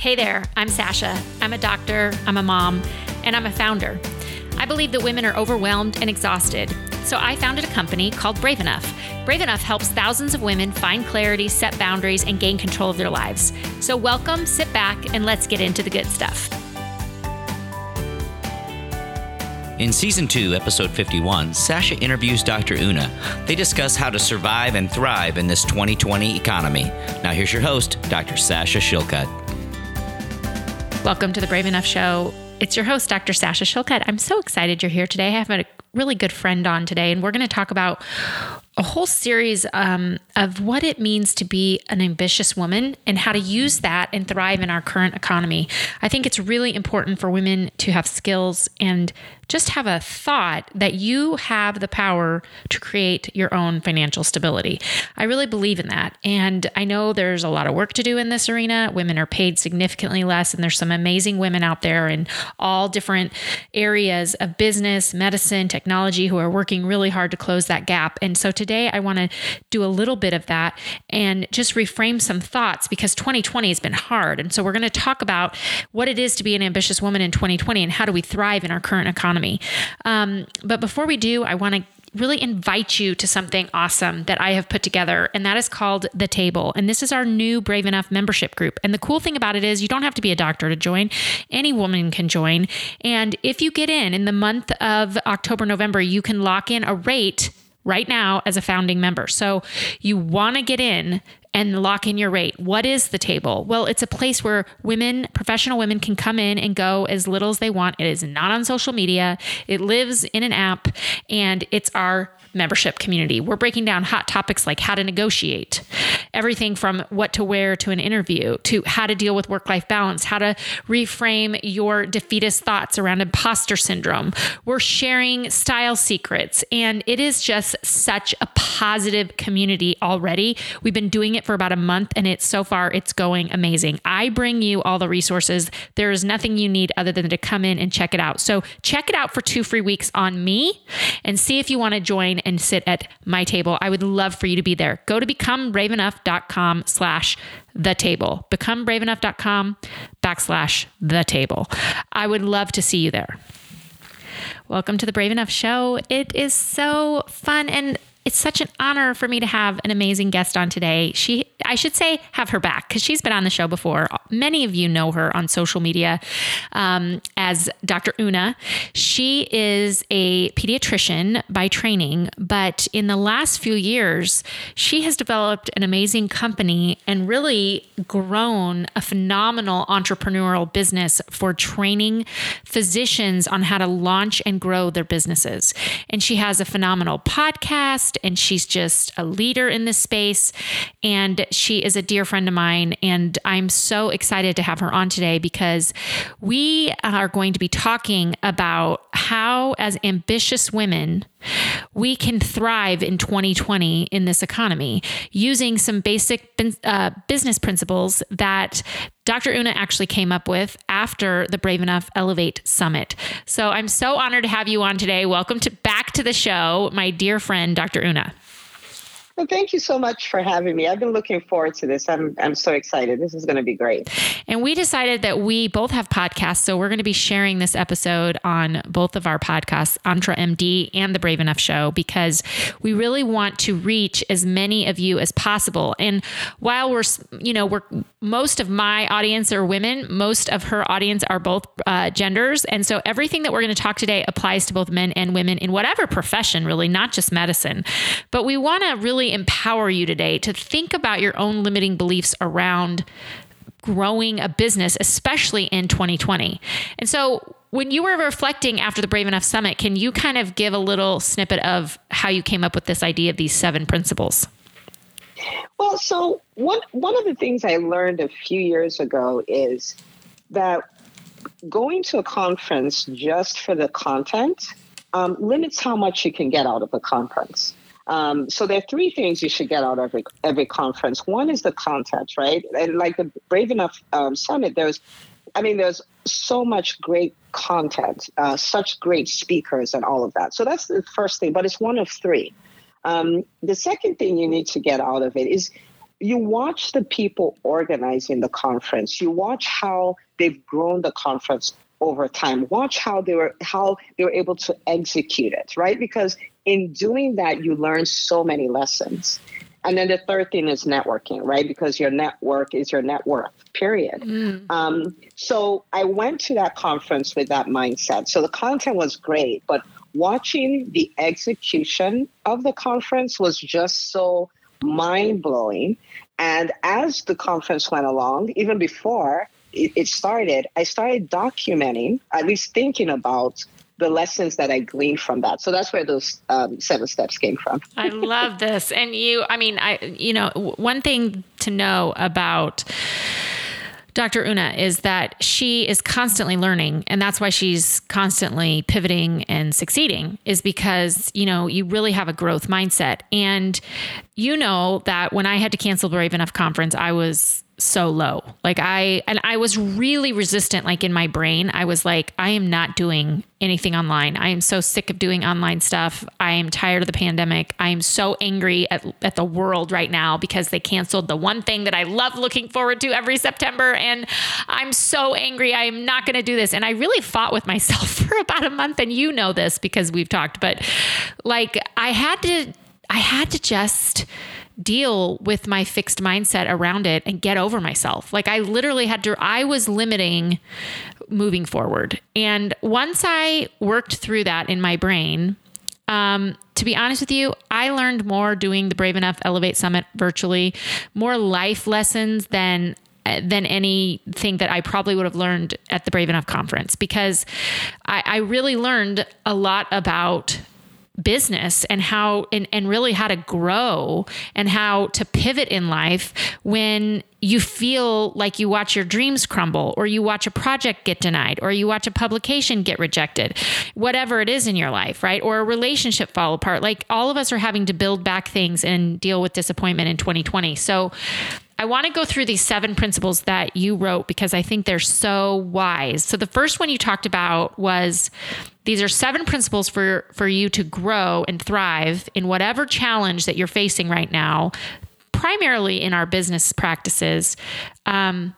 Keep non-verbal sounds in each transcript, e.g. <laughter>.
Hey there, I'm Sasha. I'm a doctor, I'm a mom, and I'm a founder. I believe that women are overwhelmed and exhausted. So I founded a company called Brave Enough. Brave Enough helps thousands of women find clarity, set boundaries, and gain control of their lives. So welcome, sit back, and let's get into the good stuff. In season 2, episode 51, Sasha interviews Dr. Una. They discuss how to survive and thrive in this 2020 economy. Now, here's your host, Dr. Sasha Shillcutt. Welcome to the Brave Enough Show. It's your host, Dr. Sasha Shillcutt. I'm so excited you're here today. I have a really good friend on today, and we're going to talk about a whole series um, of what it means to be an ambitious woman and how to use that and thrive in our current economy. I think it's really important for women to have skills and just have a thought that you have the power to create your own financial stability. I really believe in that. And I know there's a lot of work to do in this arena. Women are paid significantly less, and there's some amazing women out there in all different areas of business, medicine, technology who are working really hard to close that gap. And so today I want to do a little bit of that and just reframe some thoughts because 2020 has been hard. And so we're going to talk about what it is to be an ambitious woman in 2020 and how do we thrive in our current economy. Um, but before we do, I want to really invite you to something awesome that I have put together, and that is called The Table. And this is our new Brave Enough membership group. And the cool thing about it is you don't have to be a doctor to join, any woman can join. And if you get in in the month of October, November, you can lock in a rate right now as a founding member. So you want to get in and lock in your rate. What is the table? Well, it's a place where women, professional women, can come in and go as little as they want. It is not on social media, it lives in an app, and it's our membership community. We're breaking down hot topics like how to negotiate, everything from what to wear to an interview, to how to deal with work life balance, how to reframe your defeatist thoughts around imposter syndrome. We're sharing style secrets, and it is just such a positive community already. We've been doing it for about a month, and it's so far it's going amazing. I bring you all the resources. There is nothing you need other than to come in and check it out. So check it out for two free weeks on me and see if you want to join and sit at my table. I would love for you to be there. Go to becomebraveenough.com slash the table. Becomebraveenough.com backslash the table. I would love to see you there. Welcome to the Brave Enough Show. It is so fun and it's such an honor for me to have an amazing guest on today. She, I should say, have her back because she's been on the show before. Many of you know her on social media um, as Dr. Una. She is a pediatrician by training, but in the last few years, she has developed an amazing company and really grown a phenomenal entrepreneurial business for training physicians on how to launch and grow their businesses. And she has a phenomenal podcast and she's just a leader in this space. And she is a dear friend of mine. And I'm so excited to have her on today because we are going to be talking about how, as ambitious women, we can thrive in 2020 in this economy using some basic uh, business principles that Dr. Una actually came up with after the Brave Enough Elevate Summit. So I'm so honored to have you on today. Welcome to back to the show, my dear friend, Dr. Una. Well, thank you so much for having me. I've been looking forward to this. I'm I'm so excited. This is going to be great. And we decided that we both have podcasts, so we're going to be sharing this episode on both of our podcasts, EntreMD and the Brave Enough Show, because we really want to reach as many of you as possible. And while we're, you know, we're most of my audience are women, most of her audience are both uh, genders, and so everything that we're going to talk today applies to both men and women in whatever profession, really, not just medicine. But we want to really empower you today to think about your own limiting beliefs around growing a business, especially in 2020. And so, when you were reflecting after the Brave Enough Summit, can you kind of give a little snippet of how you came up with this idea of these seven principles? Well, so one one of the things I learned a few years ago is that going to a conference just for the content um, limits how much you can get out of a conference. Um, so there are three things you should get out of every every conference. One is the content, right? And like the Brave Enough um, Summit, there's, I mean, there's so much great content, uh, such great speakers, and all of that. So that's the first thing, but it's one of three. Um, the second thing you need to get out of it is you watch the people organizing the conference. You watch how they've grown the conference over time. Watch how they were how they were able to execute it, right? Because in doing that, you learn so many lessons. And then the third thing is networking, right? Because your network is your net worth, period. Mm. Um, so I went to that conference with that mindset. So the content was great, but watching the execution of the conference was just so mind blowing. And as the conference went along, even before it, it started, I started documenting, at least thinking about the lessons that I gleaned from that. So that's where those um, seven steps came from. I love this. And you, I mean, I, you know, one thing to know about Dr. Una is that she is constantly learning and that's why she's constantly pivoting and succeeding is because, you know, you really have a growth mindset. And you know that when I had to cancel Brave Enough conference, I was so low. Like I and I was really resistant like in my brain. I was like I am not doing anything online. I am so sick of doing online stuff. I am tired of the pandemic. I am so angry at, at the world right now because they canceled the one thing that I love looking forward to every September and I'm so angry. I am not going to do this. And I really fought with myself <laughs> for about a month and you know this because we've talked, but like I had to I had to just deal with my fixed mindset around it and get over myself. Like I literally had to, I was limiting moving forward. And once I worked through that in my brain, um, to be honest with you, I learned more doing the Brave Enough Elevate Summit virtually, more life lessons than than anything that I probably would have learned at the Brave Enough conference because I, I really learned a lot about business and how and, and really how to grow and how to pivot in life when you feel like you watch your dreams crumble or you watch a project get denied or you watch a publication get rejected whatever it is in your life right? Or a relationship fall apart. Like all of us are having to build back things and deal with disappointment in 2020 so I want to go through these seven principles that you wrote because I think they're so wise. So the first one you talked about was these are seven principles for for you to grow and thrive in whatever challenge that you're facing right now, primarily in our business practices. Um,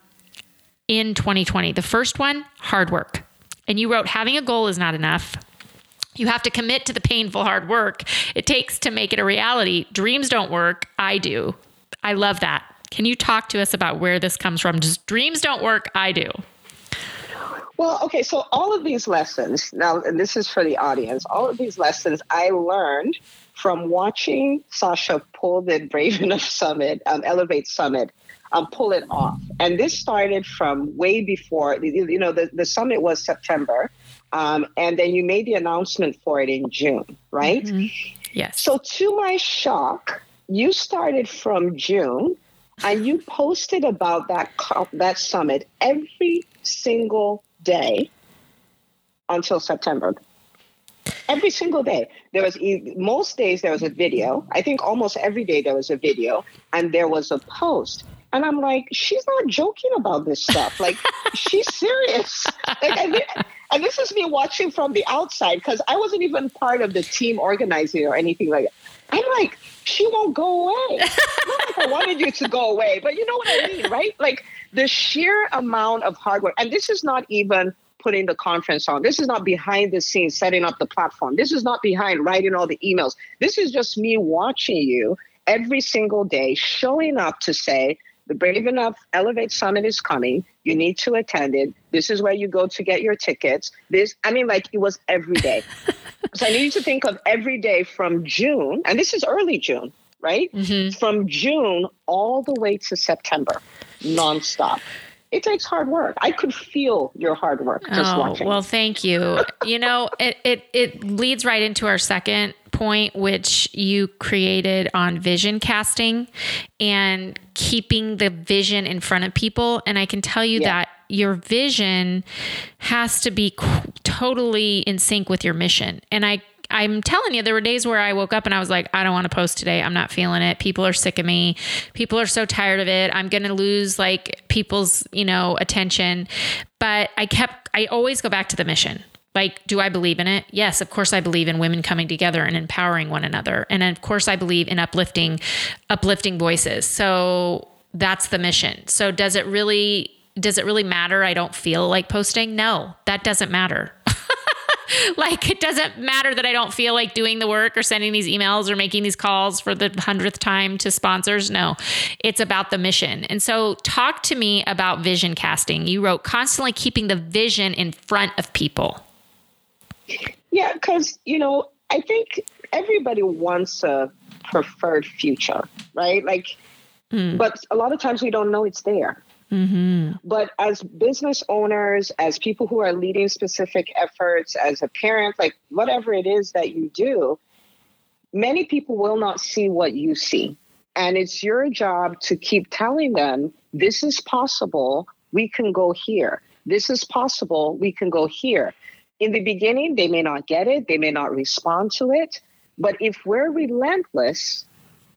in 2020, the first one, hard work. And you wrote, having a goal is not enough. You have to commit to the painful hard work it takes to make it a reality. Dreams don't work. I do. I love that. Can you talk to us about where this comes from? Just dreams don't work, I do. Well, okay, so all of these lessons, now, and this is for the audience, all of these lessons I learned from watching Sasha pull the <laughs> Brave Enough Summit, um, Elevate Summit, um, pull it off. And this started from way before, you know, the, the summit was September. Um, and then you made the announcement for it in June, right? Mm-hmm. Yes. So, to my shock, you started from June and you posted about that that summit every single day until September. Every single day, there was most days there was a video. I think almost every day there was a video, and there was a post. And I'm like, she's not joking about this stuff. Like, <laughs> she's serious. Like, and, and this is me watching from the outside because I wasn't even part of the team organizing or anything like that. I'm like, she won't go away. <laughs> Not like I wanted you to go away, but you know what I mean, right? Like the sheer amount of hard work, and this is not even putting the conference on. This is not behind the scenes setting up the platform. This is not behind writing all the emails. This is just me watching you every single day, showing up to say, the Brave Enough Elevate Summit is coming. You need to attend it. This is where you go to get your tickets. This, I mean, like it was every day. <laughs> so I need you to think of every day from June, and this is early June, right? Mm-hmm. From June all the way to September, nonstop it takes hard work. I could feel your hard work just oh, watching. Well, thank you. you know, it, it it leads right into our second point, which you created on vision casting and keeping the vision in front of people. And I can tell you yeah. that your vision has to be totally in sync with your mission. And I I'm telling you, there were days where I woke up and I was like, I don't want to post today. I'm not feeling it. People are sick of me. People are so tired of it. I'm going to lose like people's, you know, attention. But I kept, I always go back to the mission Like, do I believe in it? Yes, of course I believe in women coming together and empowering one another. And of course I believe in uplifting uplifting voices. So that's the mission. So does it really does it really matter I don't feel like posting? No, that doesn't matter. <laughs> like it doesn't matter that I don't feel like doing the work or sending these emails or making these calls for the hundredth time to sponsors. No, it's about the mission. And so, talk to me about vision casting. You wrote constantly keeping the vision in front of people. Yeah, because, you know, I think everybody wants a preferred future, right? Like, mm. but a lot of times we don't know it's there. Mm-hmm. But as business owners, as people who are leading specific efforts, as a parent, like whatever it is that you do, many people will not see what you see. And it's your job to keep telling them this is possible, we can go here. This is possible, we can go here. In the beginning, they may not get it, they may not respond to it. But if we're relentless,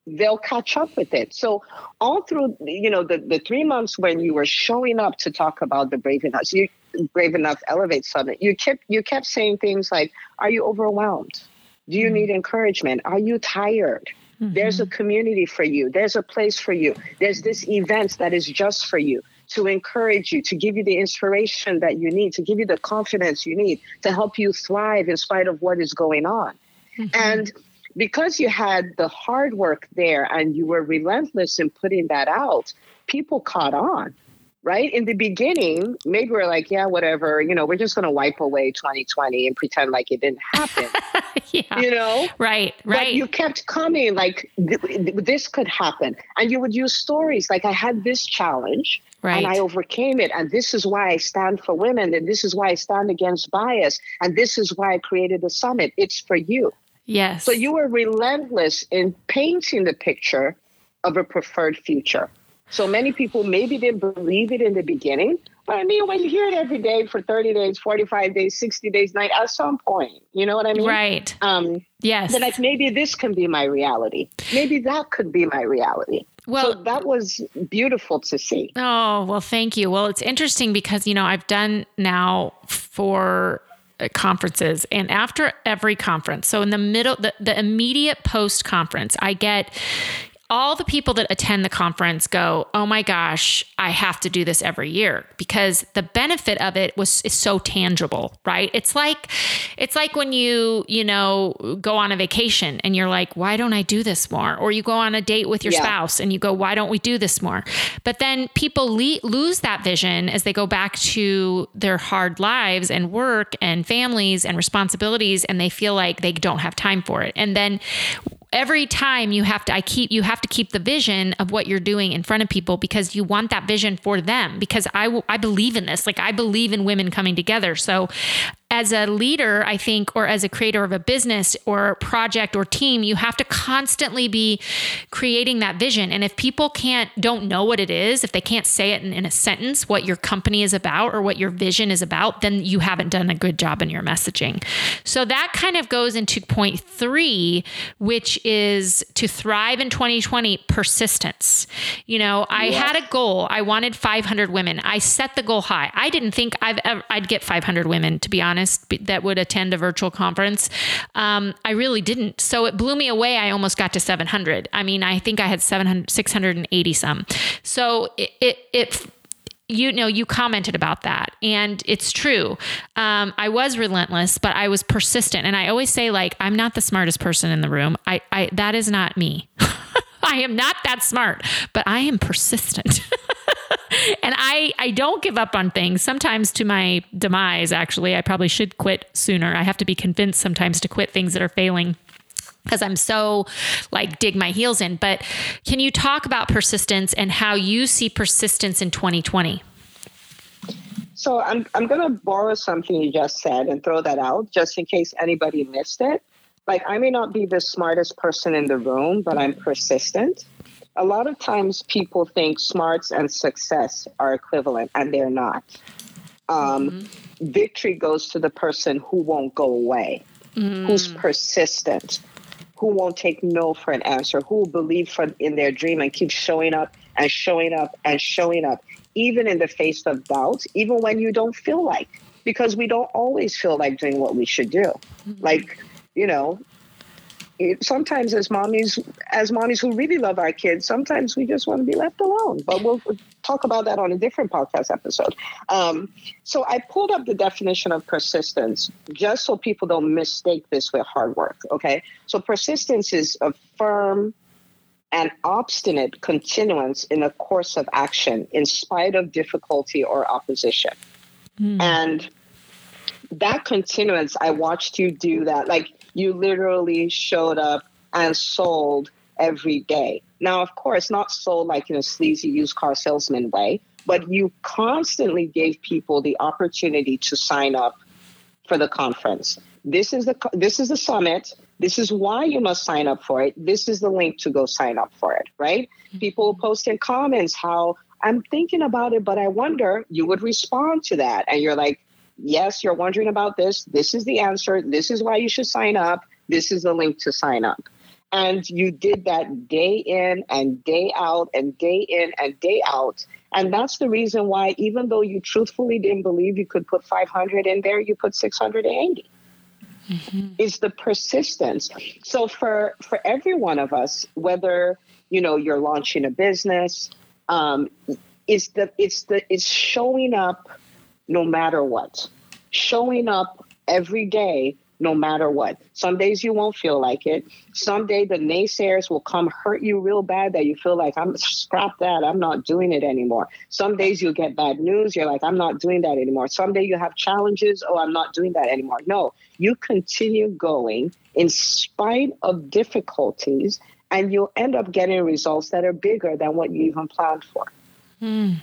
they'll catch up with it. So all through, you know, the, the three months when you were showing up to talk about the Brave Enough, you Brave Enough Elevate Summit, you kept you kept saying things like, "Are you overwhelmed? Do you mm-hmm. need encouragement? Are you tired?" Mm-hmm. There's a community for you. There's a place for you. There's this event that is just for you to encourage you, to give you the inspiration that you need, to give you the confidence you need, to help you thrive in spite of what is going on. Mm-hmm. And because you had the hard work there and you were relentless in putting that out, people caught on. Right in the beginning, maybe we're like, yeah, whatever, you know, we're just going to wipe away 2020 and pretend like it didn't happen. <laughs> yeah. You know, right, right. But you kept coming, like this could happen, and you would use stories like, I had this challenge, Right. And I overcame it. And this is why I stand for women. And this is why I stand against bias. And this is why I created the summit. It's for you. Yes. So you were relentless in painting the picture of a preferred future. So many people maybe didn't believe it in the beginning, but I mean, when you hear it every day for 30 days, 45 days, 60 days, night, at some point, you know what I mean? Right. Um, yes. Then like maybe this can be my reality. Maybe that could be my reality. Well, so that was beautiful to see. Oh, well, thank you. Well, it's interesting because, you know, I've done now for Uh, conferences and after every conference. So in the middle the, the immediate post conference i get all the people that attend the conference go, "Oh my gosh, I have to do this every year because the benefit of it was is so tangible, right? It's like it's like when you, you know, go on a vacation and you're like, "Why don't I do this more?" Or you go on a date with your yeah. spouse and you go, "Why don't we do this more?" But then people le- lose that vision as they go back to their hard lives and work and families and responsibilities and they feel like they don't have time for it. And then every time you have to i keep you have to keep the vision of what you're doing in front of people because you want that vision for them because i i believe in this. Like i believe in women coming together. So as a leader, I think, or as a creator of a business or project or team, you have to constantly be creating that vision. And if people can't, don't know what it is, if they can't say it in, in, a sentence, what your company is about or what your vision is about, then you haven't done a good job in your messaging. So that kind of goes into point three, which is to thrive in 2020, persistence. You know, I yes. had a goal. I wanted 500 women. I set the goal high. I didn't think I've ever, I'd get 500 women, to be honest honest, that would attend a virtual conference. Um, I really didn't. So it blew me away. I almost got to 700. I mean, I think I had 700, 680 some. So it, it, it you know you commented about that and it's true um, i was relentless but i was persistent and i always say like i'm not the smartest person in the room i, I that is not me <laughs> i am not that smart but i am persistent <laughs> and I I don't give up on things. Sometimes to my demise, actually, I probably should quit sooner. I have to be convinced sometimes to quit things that are failing because I'm so like dig my heels in. But can you talk about persistence and how you see persistence in 2020? So I'm I'm to borrow something you just said and throw that out just in case anybody missed it. Like I may not be the smartest person in the room, but I'm persistent a lot of times people think smarts and success are equivalent, and they're not. Um, mm-hmm. Victory goes to the person who won't go away, mm. who's persistent, who won't take no for an answer, who will believe for, in their dream and keep showing up and showing up and showing up, even in the face of doubt, even when you don't feel like because we don't always feel like doing what we should do. Mm-hmm. Like, you know, sometimes as mommies, as mommies who really love our kids, sometimes we just want to be left alone. But we'll, talk about that on a different podcast episode. Um, so I pulled up the definition of persistence just so people don't mistake this with hard work. Okay, so persistence is a firm and obstinate continuance in a course of action in spite of difficulty or opposition. Mm. And that continuance, I watched you do that. Like you literally showed up and sold every day. Now, of course, not sold like in a sleazy used car salesman way, but you constantly gave people the opportunity to sign up for the conference. This is the this is the summit. This is why you must sign up for it. This is the link to go sign up for it, right? Mm-hmm. People post in comments how I'm thinking about it, but I wonder, you would respond to that. And you're like, yes, you're wondering about this. This is the answer. This is why you should sign up. This is the link to sign up. And you did that day in and day out and day in and day out. And that's the reason why, even though you truthfully didn't believe you could put 500 in there, you put 680. Mm-hmm. Is the persistence. So for for every one of us, whether you know you're launching a business, um, is the it's the it's showing up no matter what. Showing up every day, no matter what. Some days you won't feel like it. Some day the naysayers will come hurt you real bad that you feel like I'm scrap that. I'm not doing it anymore. Some days you'll get bad news. You're like, I'm not doing that anymore. Some day you have challenges. Oh, I'm not doing that anymore. No, you continue going in spite of difficulties and you'll end up getting results that are bigger than what you even planned for. Mm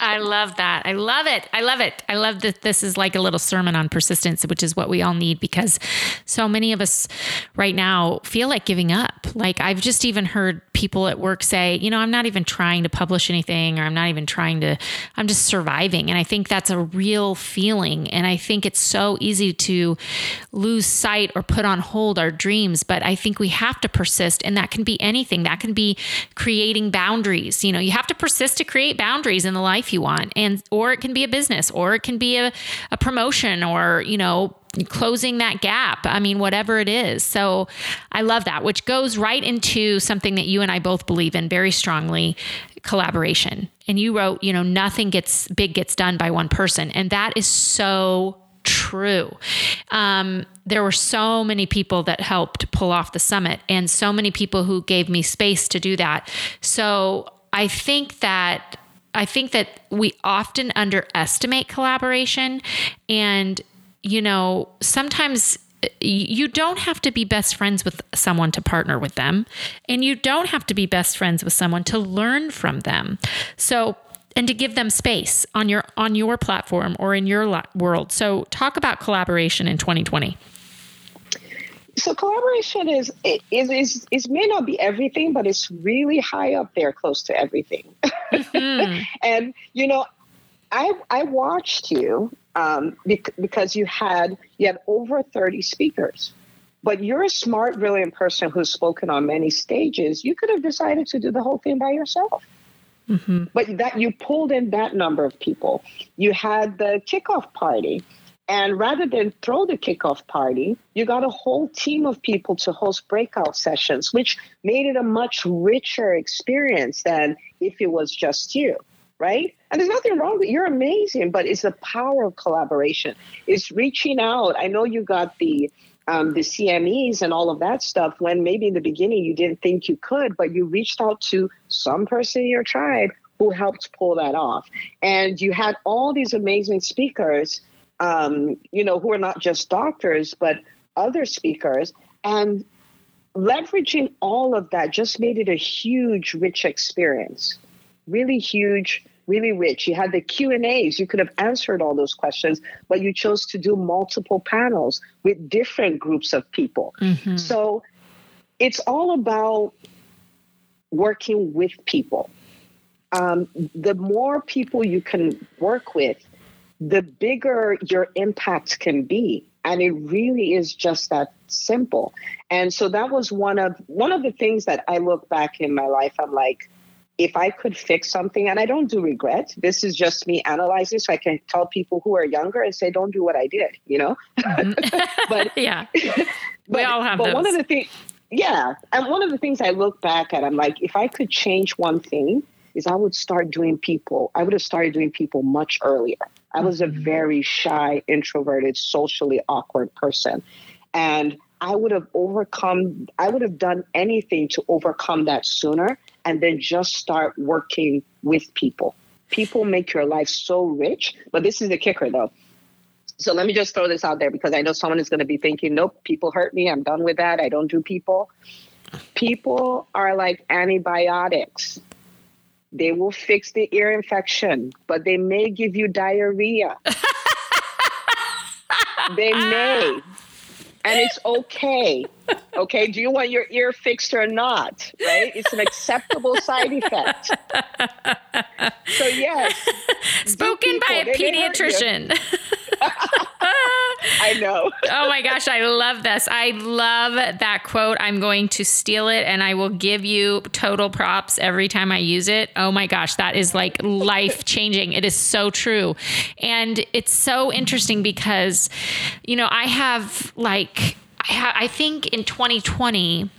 I love that. I love it. I love it. I love that this is like a little sermon on persistence, which is what we all need because so many of us right now feel like giving up. Like I've just even heard people at work say, you know, I'm not even trying to publish anything or I'm not even trying to, I'm just surviving. And I think that's a real feeling. And I think it's so easy to lose sight or put on hold our dreams. But I think we have to persist. And that can be anything, that can be creating boundaries. You know, you have to persist to create boundaries in the life you want. And or it can be a business or it can be a, a promotion or, you know, closing that gap. I mean, whatever it is. So I love that, which goes right into something that you and I both believe in very strongly collaboration. And you wrote, you know, nothing gets big gets done by one person. And that is so true. Um, there were so many people that helped pull off the summit and so many people who gave me space to do that. So I think that I think that we often underestimate collaboration. And, you know, sometimes you don't have to be best friends with someone to partner with them. And you don't have to be best friends with someone to learn from them. So, and to give them space on your on your platform or in your world. So talk about collaboration in 2020 so collaboration is it is is is may not be everything, but it's really high up there, close to everything. <laughs> Mm-hmm. and you know, I I watched you um, because you had you had over thirty speakers, but you're a smart, brilliant person who's spoken on many stages. You could have decided to do the whole thing by yourself. Mm-hmm. But that you pulled in that number of people. You had the kickoff party and rather than throw the kickoff party, you got a whole team of people to host breakout sessions, which made it a much richer experience than if it was just you, right? And there's nothing wrong with you're amazing, but it's the power of collaboration. It's reaching out. I know you got the um, the CMEs and all of that stuff when maybe in the beginning you didn't think you could, but you reached out to some person in your tribe who helped pull that off. And you had all these amazing speakers um, you know, who are not just doctors, but other speakers. And leveraging all of that just made it a huge, rich experience. Really huge, really rich. You had the Q and A's. You could have answered all those questions, but you chose to do multiple panels with different groups of people. Mm-hmm. So it's all about working with people. Um, the more people you can work with, the bigger your impact can be and it really is just that simple and so that was one of one of the things that i look back in my life i'm like if I could fix something, and I don't do regret, this is just me analyzing so I can tell people who are younger and say, don't do what I did, you know? Mm-hmm. <laughs> but <laughs> yeah, <laughs> but, we all have But those. one of the things, yeah. And one of the things I look back at, I'm like, if I could change one thing, is I would start doing people, I would have started doing people much earlier. I was a Mhm. very shy, introverted, socially awkward person. And I would have overcome, I would have done anything to overcome that sooner and then just start working with people. People make your life so rich. But this is the kicker though. So let me just throw this out there because I know someone is going to be thinking, nope, people hurt me. I'm done with that. I don't do people. People are like antibiotics. They will fix the ear infection, but they may give you diarrhea. <laughs> they may. And it's okay. Okay. Do you want your ear fixed or not? Right? It's an acceptable side effect. So, yes. Spoken by a people. They may hurt you. pediatrician. <laughs> I know. <laughs> oh my gosh, I love this. I love that quote. I'm going to steal it and I will give you total props every time I use it. Oh my gosh, that is like life changing. It is so true. And it's so interesting because, you know, I have like, I, ha- I think in 2020,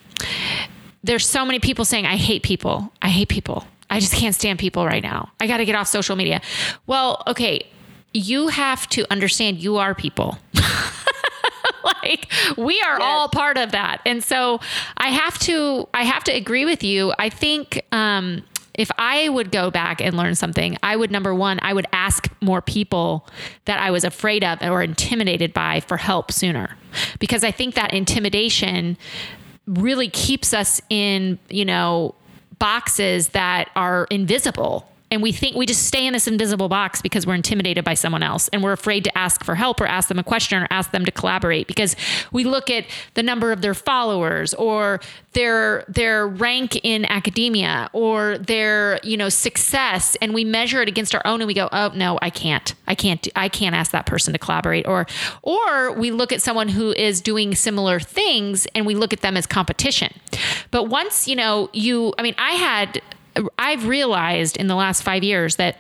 there's so many people saying, I hate people. I hate people. I just can't stand people right now. I got to get off social media. Well, okay, you have to understand you are people. <laughs> like we are all part of that. And so I have to I have to agree with you. I think um if I would go back and learn something, I would number one, I would ask more people that I was afraid of or intimidated by for help sooner. Because I think that intimidation really keeps us in, you know, boxes that are invisible. And we think we just stay in this invisible box because we're intimidated by someone else and we're afraid to ask for help or ask them a question or ask them to collaborate because we look at the number of their followers or their their rank in academia or their, you know, success and we measure it against our own and we go, "Oh, no, I can't. I can't I can't ask that person to collaborate." Or or we look at someone who is doing similar things and we look at them as competition. But once, you know, you I mean, I had I've realized in the last five years that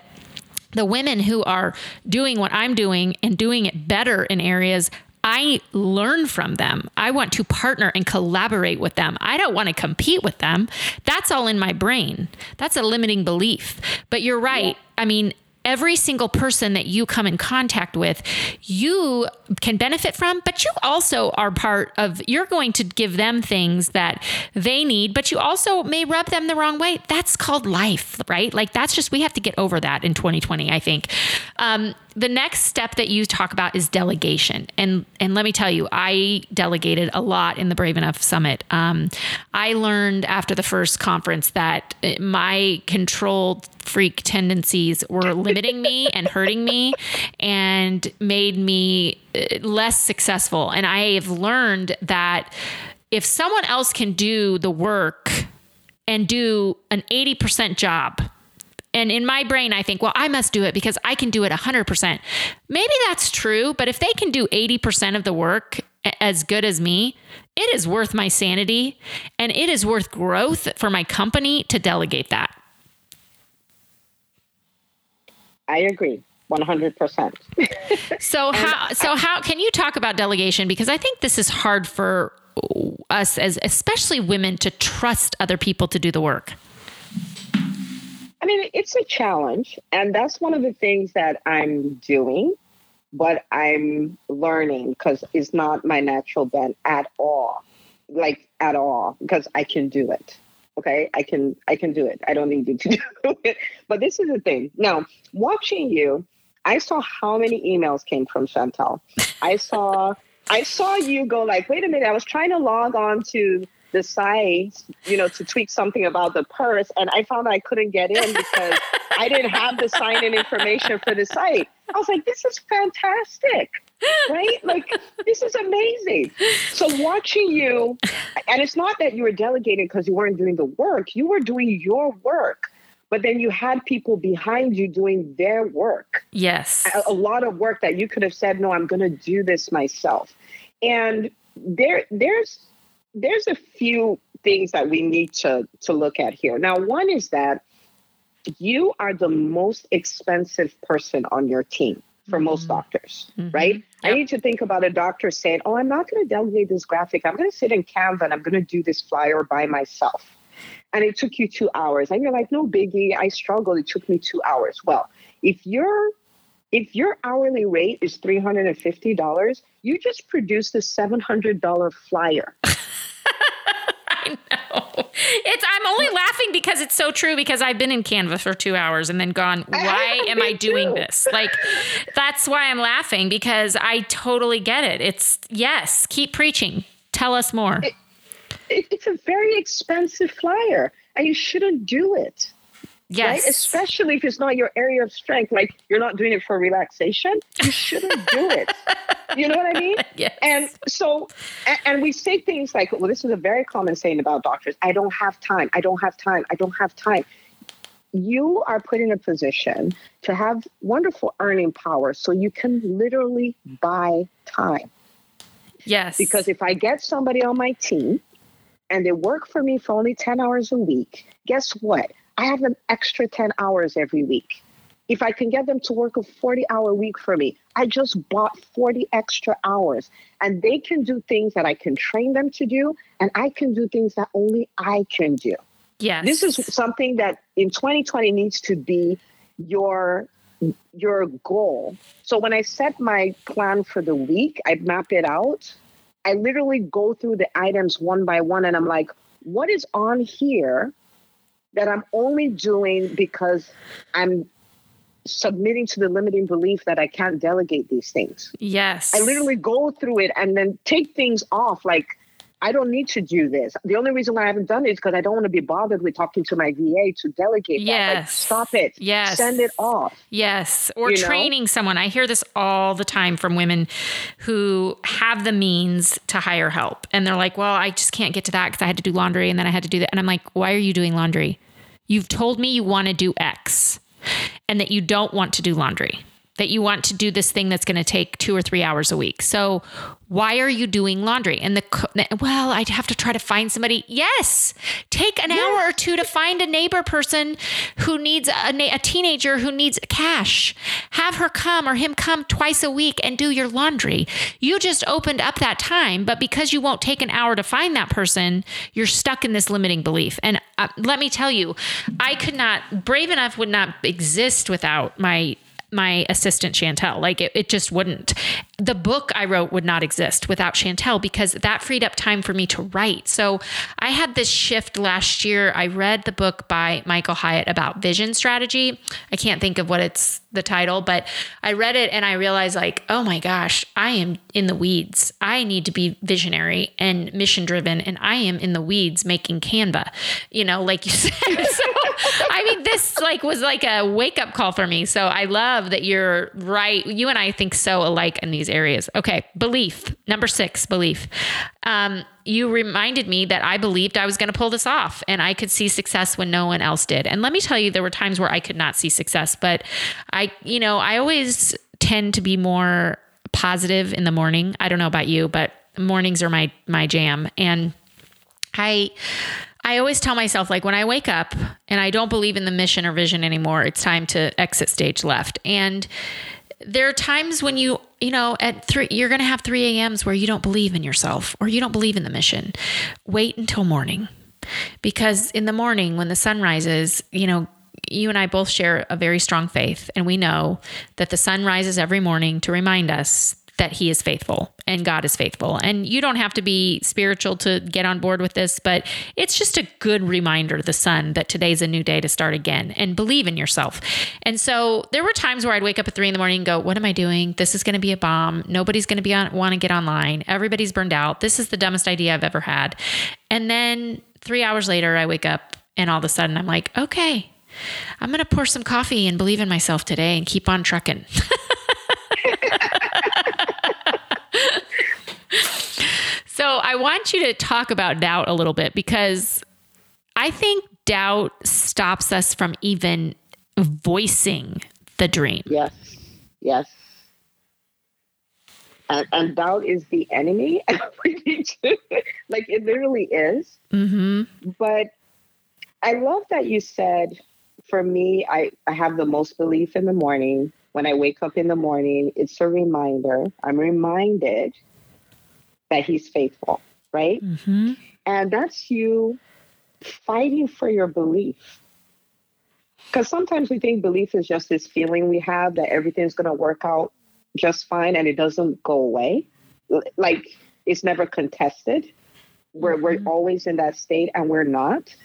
the women who are doing what I'm doing and doing it better in areas I learn from them. I want to partner and collaborate with them. I don't want to compete with them. That's all in my brain. That's a limiting belief. But you're right. I mean, every single person that you come in contact with, you can benefit from, but you also are part of, you're going to give them things that they need, but you also may rub them the wrong way. That's called life, right? Like that's just, we have to get over that in 2020, I think. Um, the next step that you talk about is delegation and and let me tell you i delegated a lot in the brave enough summit um, i learned after the first conference that my control freak tendencies were limiting me and hurting me and made me uh, less successful and i have learned that if someone else can do the work and do an 80% job and in my brain, I think, well, I must do it because I can do it 100%. Maybe that's true, but if they can do 80% of the work as good as me, it is worth my sanity and it is worth growth for my company to delegate that. I agree. 100%. So how so how can you talk about delegation because I think this is hard for us as especially women to trust other people to do the work. I mean, it's a challenge. And that's one of the things that I'm doing, but I'm learning because it's not my natural bent at all. Like at all, because I can do it. Okay. I can I can do it. I don't need you to <laughs> do it. But this is the thing. Now, watching you, I saw how many emails came from Chantel. I saw I saw you go like, wait a minute, I was trying to log on to the site, you know, to tweak something about the purse, and I found I couldn't get in because <laughs> I didn't have the sign in information for the site. I was like, this is fantastic, right? Like, this is amazing. So, watching you, and it's not that you were delegating because you weren't doing the work, you were doing your work, but then you had people behind you doing their work Yes. a, a lot of work that you could have said, no, I'm going to do this myself. And there, there's, there's a few things that we need to to look at here. Now, one is that you are the most expensive person on your team for mm-hmm. most doctors, mm-hmm. right? Yep. I need to think about a doctor saying, Oh, I'm not going to delegate this graphic. I'm going to sit in Canva and I'm going to do this flyer by myself. And it took you two hours. And you're like, No biggie. I struggled. It took me two hours. Well, if you're if your hourly rate is $350, you just produced a $700 flyer. <laughs> I know. It's I'm only laughing because it's so true because I've been in Canva for 2 hours and then gone, why I am I doing too. this? Like that's why I'm laughing because I totally get it. It's yes, keep preaching. Tell us more. It, it, it's a very expensive flyer and you shouldn't do it. Yes. Right? Especially if it's not your area of strength, like you're not doing it for relaxation, you shouldn't do it. <laughs> You know what I mean? Yes. And so, and, and we say things like, well, this is a very common saying about doctors I don't have time. I don't have time. I don't have time. You are put in a position to have wonderful earning power so you can literally buy time. Yes. Because if I get somebody on my team and they work for me for only 10 hours a week, guess what? I have an extra 10 hours every week. If I can get them to work a 40 hour week for me, I just bought 40 extra hours and they can do things that I can train them to do and I can do things that only I can do. Yes. This is something that in 2020 needs to be your your goal. So when I set my plan for the week, I map it out. I literally go through the items one by one and I'm like, what is on here that I'm only doing because I'm submitting to the limiting belief that I can't delegate these things. Yes. I literally go through it and then take things off like I don't need to do this. The only reason why I haven't done it is because I don't want to be bothered with talking to my VA to delegate. Yes. Like, stop it. Yes. Send it off. Yes. Or you training know? someone. I hear this all the time from women who have the means to hire help. And they're like, well, I just can't get to that because I had to do laundry and then I had to do that. And I'm like, why are you doing laundry? You've told me you want to do X and that you don't want to do laundry, that you want to do this thing that's going to take two or three hours a week. So, why are you doing laundry? And the, well, I'd have to try to find somebody. Yes, take an hour or two to find a neighbor person who needs a, a teenager who needs cash. Have her come or him come twice a week and do your laundry. You just opened up that time, but because you won't take an hour to find that person, you're stuck in this limiting belief. And uh, let me tell you, I could not, Brave Enough would not exist without my my assistant Chantel. Like it, it just wouldn't. The book I wrote would not exist without Chantel because that freed up time for me to write. So I had this shift last year. I read the book by Michael Hyatt about vision strategy. I can't think of what it's the title, but I read it and I realized like, oh my gosh, I am in the weeds. I need to be visionary and mission driven and I am in the weeds making Canva. You know, like you <laughs> said. so I mean, this like was like a wake up call for me. So I love that you're right. You and I think so alike in these areas. Okay, belief. Number six, belief. Um, you reminded me that I believed I was going to pull this off and I could see success when no one else did. And let me tell you, there were times where I could not see success, but I, you know, I always tend to be more positive in the morning. I don't know about you, but mornings are my my jam and I I always tell myself, like, when I wake up and I don't believe in the mission or vision anymore, it's time to exit stage left. And there are times when you, you know, at three, you're going to have 3 a.m.s where you don't believe in yourself or you don't believe in the mission. Wait until morning. Because in the morning, when the sun rises, you know, you and I both share a very strong faith, and we know that the sun rises every morning to remind us that he is faithful and God is faithful. And you don't have to be spiritual to get on board with this, but it's just a good reminder, the sun, that today's a new day to start again and believe in yourself. And so there were times where I'd wake up at three in the morning and go, What am I doing? This is going to be a bomb. Nobody's going to be on, want to get online. Everybody's burned out. This is the dumbest idea I've ever had. And then three hours later, I wake up and all of a sudden I'm like, Okay, I'm going to pour some coffee and believe in myself today and keep on trucking. <laughs> I want you to talk about doubt a little bit because I think doubt stops us from even voicing the dream. Yes. Yes. And, and doubt is the enemy. <laughs> like it literally is. Mm-hmm. But I love that you said for me, I, I have the most belief in the morning. When I wake up in the morning, it's a reminder. I'm reminded that he's faithful, right? Mm-hmm. And that's you fighting for your belief. Because sometimes we think belief is just this feeling we have that everything's going to work out just fine and it doesn't go away. Like it's never contested. We're, we're Mhm. always in that state and we're not.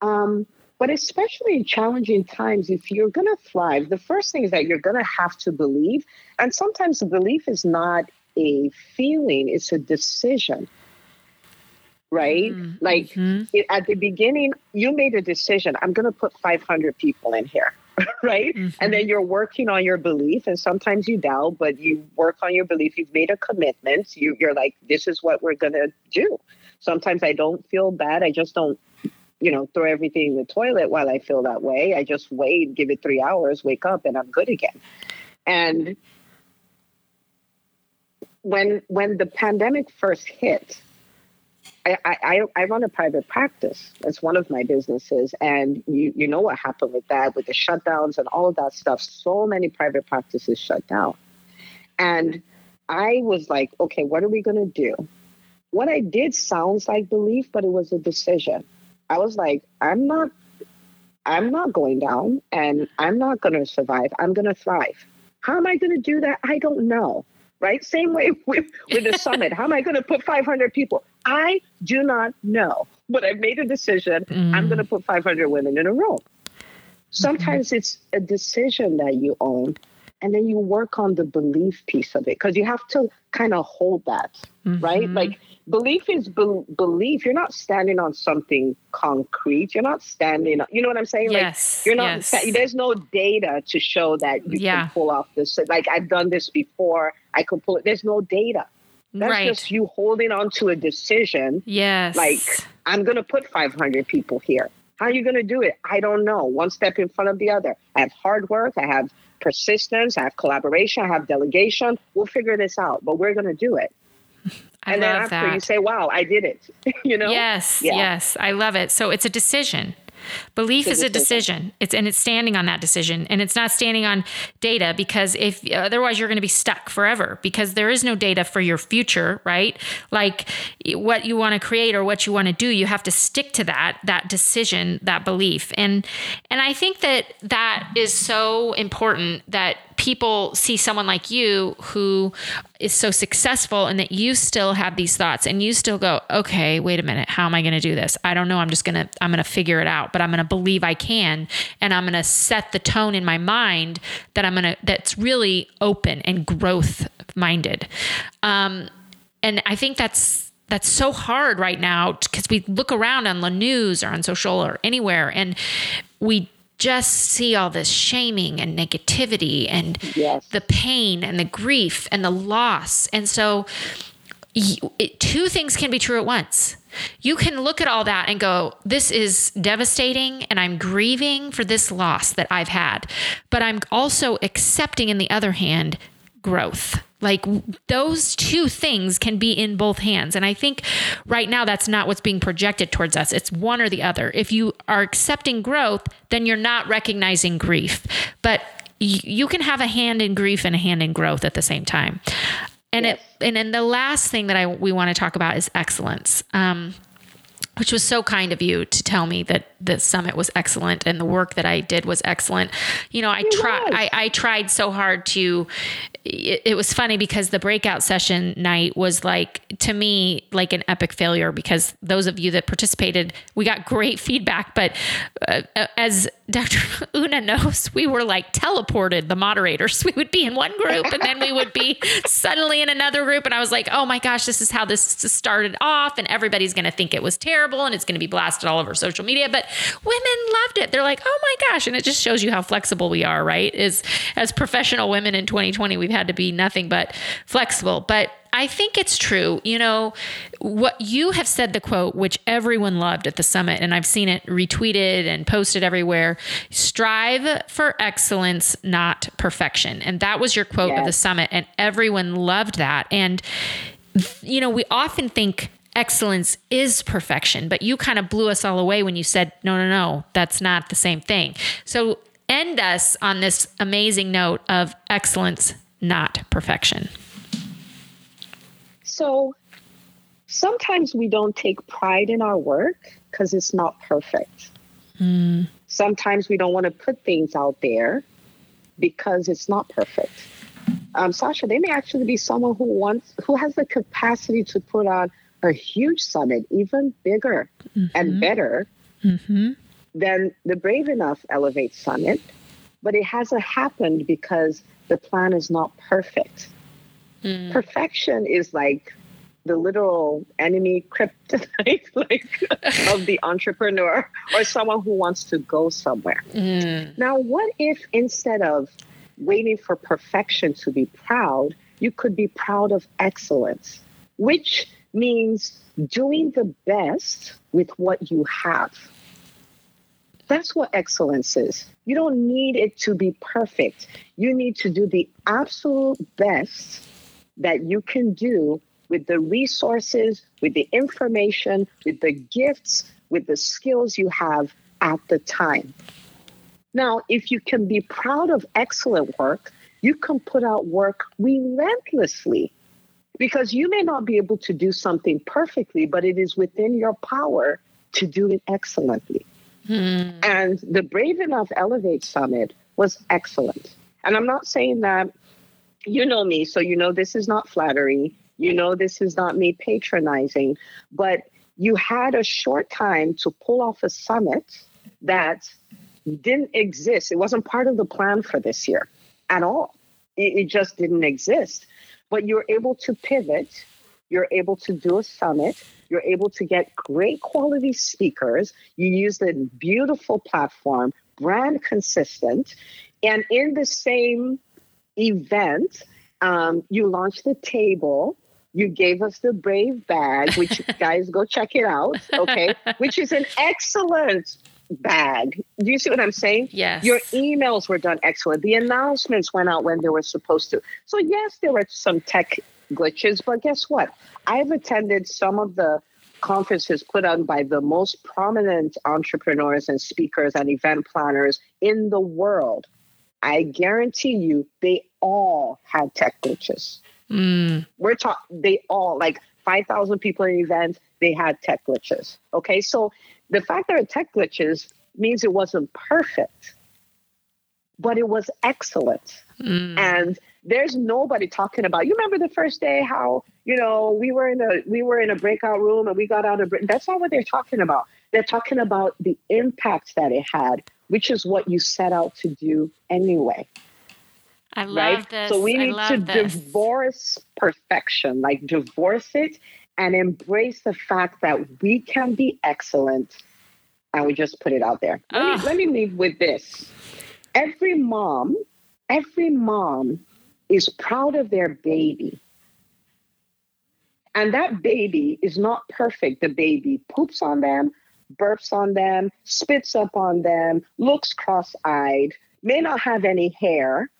Um, but especially in challenging times, if you're going to thrive, the first thing is that you're going to have to believe. And sometimes the belief is not a feeling, it's a decision. Right? Mm, Like mhm. it, at the beginning, you made a decision. I'm going to put 500 people in here, <laughs> right? Mhm. And then you're working on your belief, and sometimes you doubt, but you work on your belief. You've made a commitment. You, you're like, this is what we're going to do. Sometimes I don't feel bad. I just don't, you know, throw everything in the toilet while I feel that way. I just wait, give it three hours, wake up, and I'm good again. And when when the pandemic first hit, I, I, I run a private practice. It's one of my businesses. And you, you know what happened with that, with the shutdowns and all of that stuff. So many private practices shut down. And I was like, okay, what are we going to do? What I did sounds like belief, but it was a decision. I was like, I'm not, I'm not going down and I'm not going to survive. I'm going to thrive. How am I going to do that? I don't know. Right? Same way <laughs> with, with the <laughs> summit. How am I going to put 500 people? I do not know, but I've made a decision. I'm Mm. going to put 500 women in a room. Sometimes it's a decision that you own, and then you work on the belief piece of it because you have to kind of hold that, right? Mhm. Like belief is be- belief. You're not standing on something concrete. You're not standing. On, you know what I'm saying? yes. Like you're not. yes. there's no data to show that you Yeah. can pull off this. Like I've done this before. I could pull it. There's no data. That's right. just you holding on to a decision. yes. Like I'm going to put 500 people here. How are you going to do it? I don't know. One step in front of the other. I have hard work. I have persistence. I have collaboration. I have delegation. We'll figure this out, but we're going to do it. I and then after that. you say, "Wow, I did it," <laughs> you know. Yes, Yeah. yes, I love it. So it's a decision. Belief is a decision. It's and it's standing on that decision, and it's not standing on data because if otherwise you're going to be stuck forever because there is no data for your future, right? Like what you want to create or what you want to do, you have to stick to that that decision, that belief, and and I think that that is so important that people see someone like you who is so successful and that you still have these thoughts and you still go okay wait a minute. How am i going to do this? I don't know. I'm just going to i'm going to figure it out but i'm going to believe i can and i'm going to set the tone in my mind that i'm going to that's really open and growth minded um, and i think that's that's so hard right now because we look around on the news or on social or anywhere and we just see all this shaming and negativity and Yes. the pain and the grief and the loss. And so, it, two things can be true at once. You can look at all that and go, This is devastating, and I'm grieving for this loss that I've had. But I'm also accepting, in the other hand, growth. Like those two things can be in both hands. And I think right now that's not what's being projected towards us. It's one or the other. If you are accepting growth, then you're not recognizing grief. But you can have a hand in grief and a hand in growth at the same time. And Yes. it and then the last thing that I we want to talk about is excellence. Um, which was so kind of you to tell me that the summit was excellent and the work that I did was excellent. You know, I tried. I, I tried so hard to it, it was funny because the breakout session night was like to me like an epic failure because those of you that participated we got great feedback. But uh, as Dr. <laughs> Una knows we were like teleported the moderators. <laughs> We would be in one group and then we would be <laughs> suddenly in another group. And I was like oh my gosh this is how this started off. And everybody's going to think it was terrible and it's going to be blasted all over social media. But women loved it. They're like oh my gosh. And it just shows you how flexible we are right? Is as professional women in 2020 we've had to be nothing but flexible but I think it's true. You know, what you have said the quote, which everyone loved at the summit, and I've seen it retweeted and posted everywhere strive for excellence, not perfection. And that was your quote of the summit, and everyone loved that. And, you know, we often think, excellence is perfection. But you kind of blew us all away when you said, no, no, no, that's not the same thing. So end us on this amazing note of excellence, not perfection. So sometimes we don't take pride in our work because it's not perfect. Mm. Sometimes we don't want to put things out there because it's not perfect. Um, Sasha, they may actually be someone who wants, who has the capacity to put on a huge summit, even bigger mm-hmm. and better mm-hmm. than the Brave Enough Elevate Summit, but it hasn't happened because the plan is not perfect. Mm. Perfection is like the literal enemy kryptonite <laughs> like <laughs> of the entrepreneur or someone who wants to go somewhere. Mm. Now, what if instead of waiting for perfection to be proud, you could be proud of excellence, which means doing the best with what you have. That's what excellence is. You don't need it to be perfect. You need to do the absolute best that you can do with the resources, with the information, with the gifts, with the skills you have at the time. Now, if you can be proud of excellent work, you can put out work relentlessly because you may not be able to do something perfectly, but it is within your power to do it excellently. Hmm. And the Brave Enough Elevate Summit was excellent. And I'm not saying that you know me, so you know this is not flattery. You know this is not me patronizing, but you had a short time to pull off a summit that didn't exist. It wasn't part of the plan for this year at all. It, it just didn't exist. But you're able to pivot. You're able to do a summit. You're able to get great quality speakers. You use the beautiful platform, brand consistent. And in the same event, um, you launched the table. You gave us the Brave bag, which <laughs> guys go check it out, okay? which is an excellent bag. Do you see what I'm saying? Yes. Your emails were done excellent. The announcements went out when they were supposed to. So, yes, there were some tech glitches, but guess what? I've attended some of the conferences put on by the most prominent entrepreneurs and speakers and event planners in the world. I guarantee you, they all had tech glitches. Mm. We're talking, they all, like 5,000 people in events, they had tech glitches. Okay, so the fact there are tech glitches means it wasn't perfect, but it was excellent. Mm. And there's nobody talking about. You remember the first day how you know we were in a we were in a breakout room and we got out of. That's not what they're talking about. They're talking about the impact that it had, which is what you set out to do anyway. I love right? this. So we need to this. divorce perfection, like divorce it and embrace the fact that we can be excellent and we just put it out there. Let, me, let me leave with this. Every mom, every mom is proud of their baby. And that baby is not perfect. The baby poops on them, burps on them, spits up on them, looks cross eyed, may not have any hair,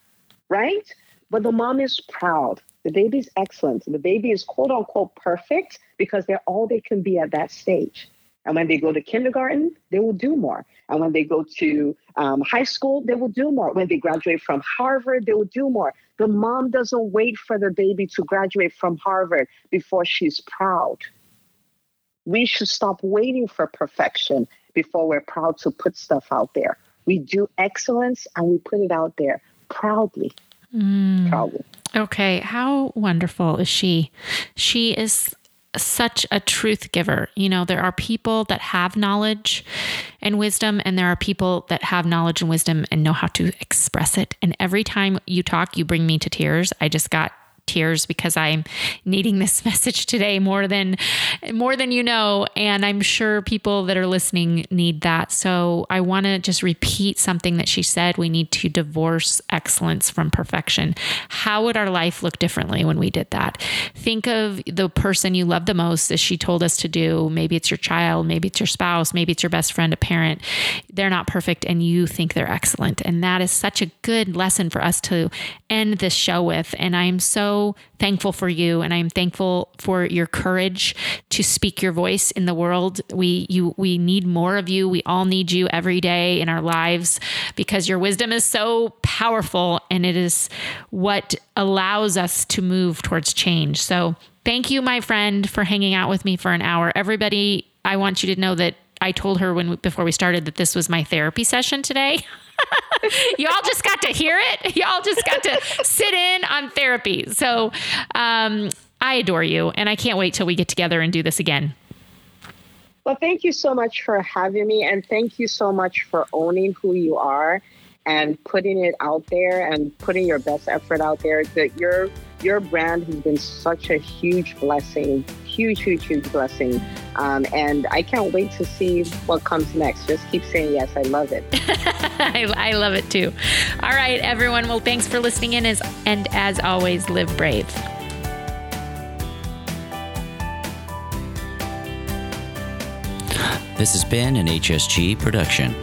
right? But the mom is proud. The baby is excellent. The baby is quote unquote perfect because they're all they can be at that stage. And when they go to kindergarten, they will do more. And when they go to um, high school, they will do more. When they graduate from Harvard, they will do more. The mom doesn't wait for the baby to graduate from Harvard before she's proud. We should stop waiting for perfection before we're proud to put stuff out there. We do excellence and we put it out there proudly. Mm. Proudly. Okay. How wonderful is she? She is such a truth giver. You know, there are people that have knowledge and wisdom, and there are people that have knowledge and wisdom and know how to express it. And every time you talk, you bring me to tears. I just got tears because I'm needing this <laughs> message today more than more than you know and I'm sure people that are listening need that. So I want to just repeat something that she said we need to divorce excellence from perfection. How would our life look differently when we did that? Think of the person you love the most as she told us to do. Maybe it's your child, maybe it's your spouse, maybe it's your best friend, a parent. They're not perfect and you think they're excellent. And that is such a good lesson for us to end this show with and I am so so thankful for you and I'm thankful for your courage to speak your voice in the world. We you we need more of you. We all need you every day in our lives because your wisdom is so powerful and it is what allows us to move towards change. So, thank you my friend for hanging out with me for an hour. Everybody, I want you to know that I told her when before we started that this was my therapy session today. <laughs> Y'all just got to hear it. Y'all just got to sit in on therapy. So um, I adore you, and I can't wait till we get together and do this again. Well, thank you so much for having me, and thank you so much for owning who you are and putting it out there and putting your best effort out there. That your your brand has been such a huge blessing, huge, huge, huge blessing. Um, and I can't wait to see what comes next. Just keep saying yes. I love it. <laughs> I, I love it too. All right, everyone. Well, thanks for listening in. As and as always, live brave. This has been an HSG production.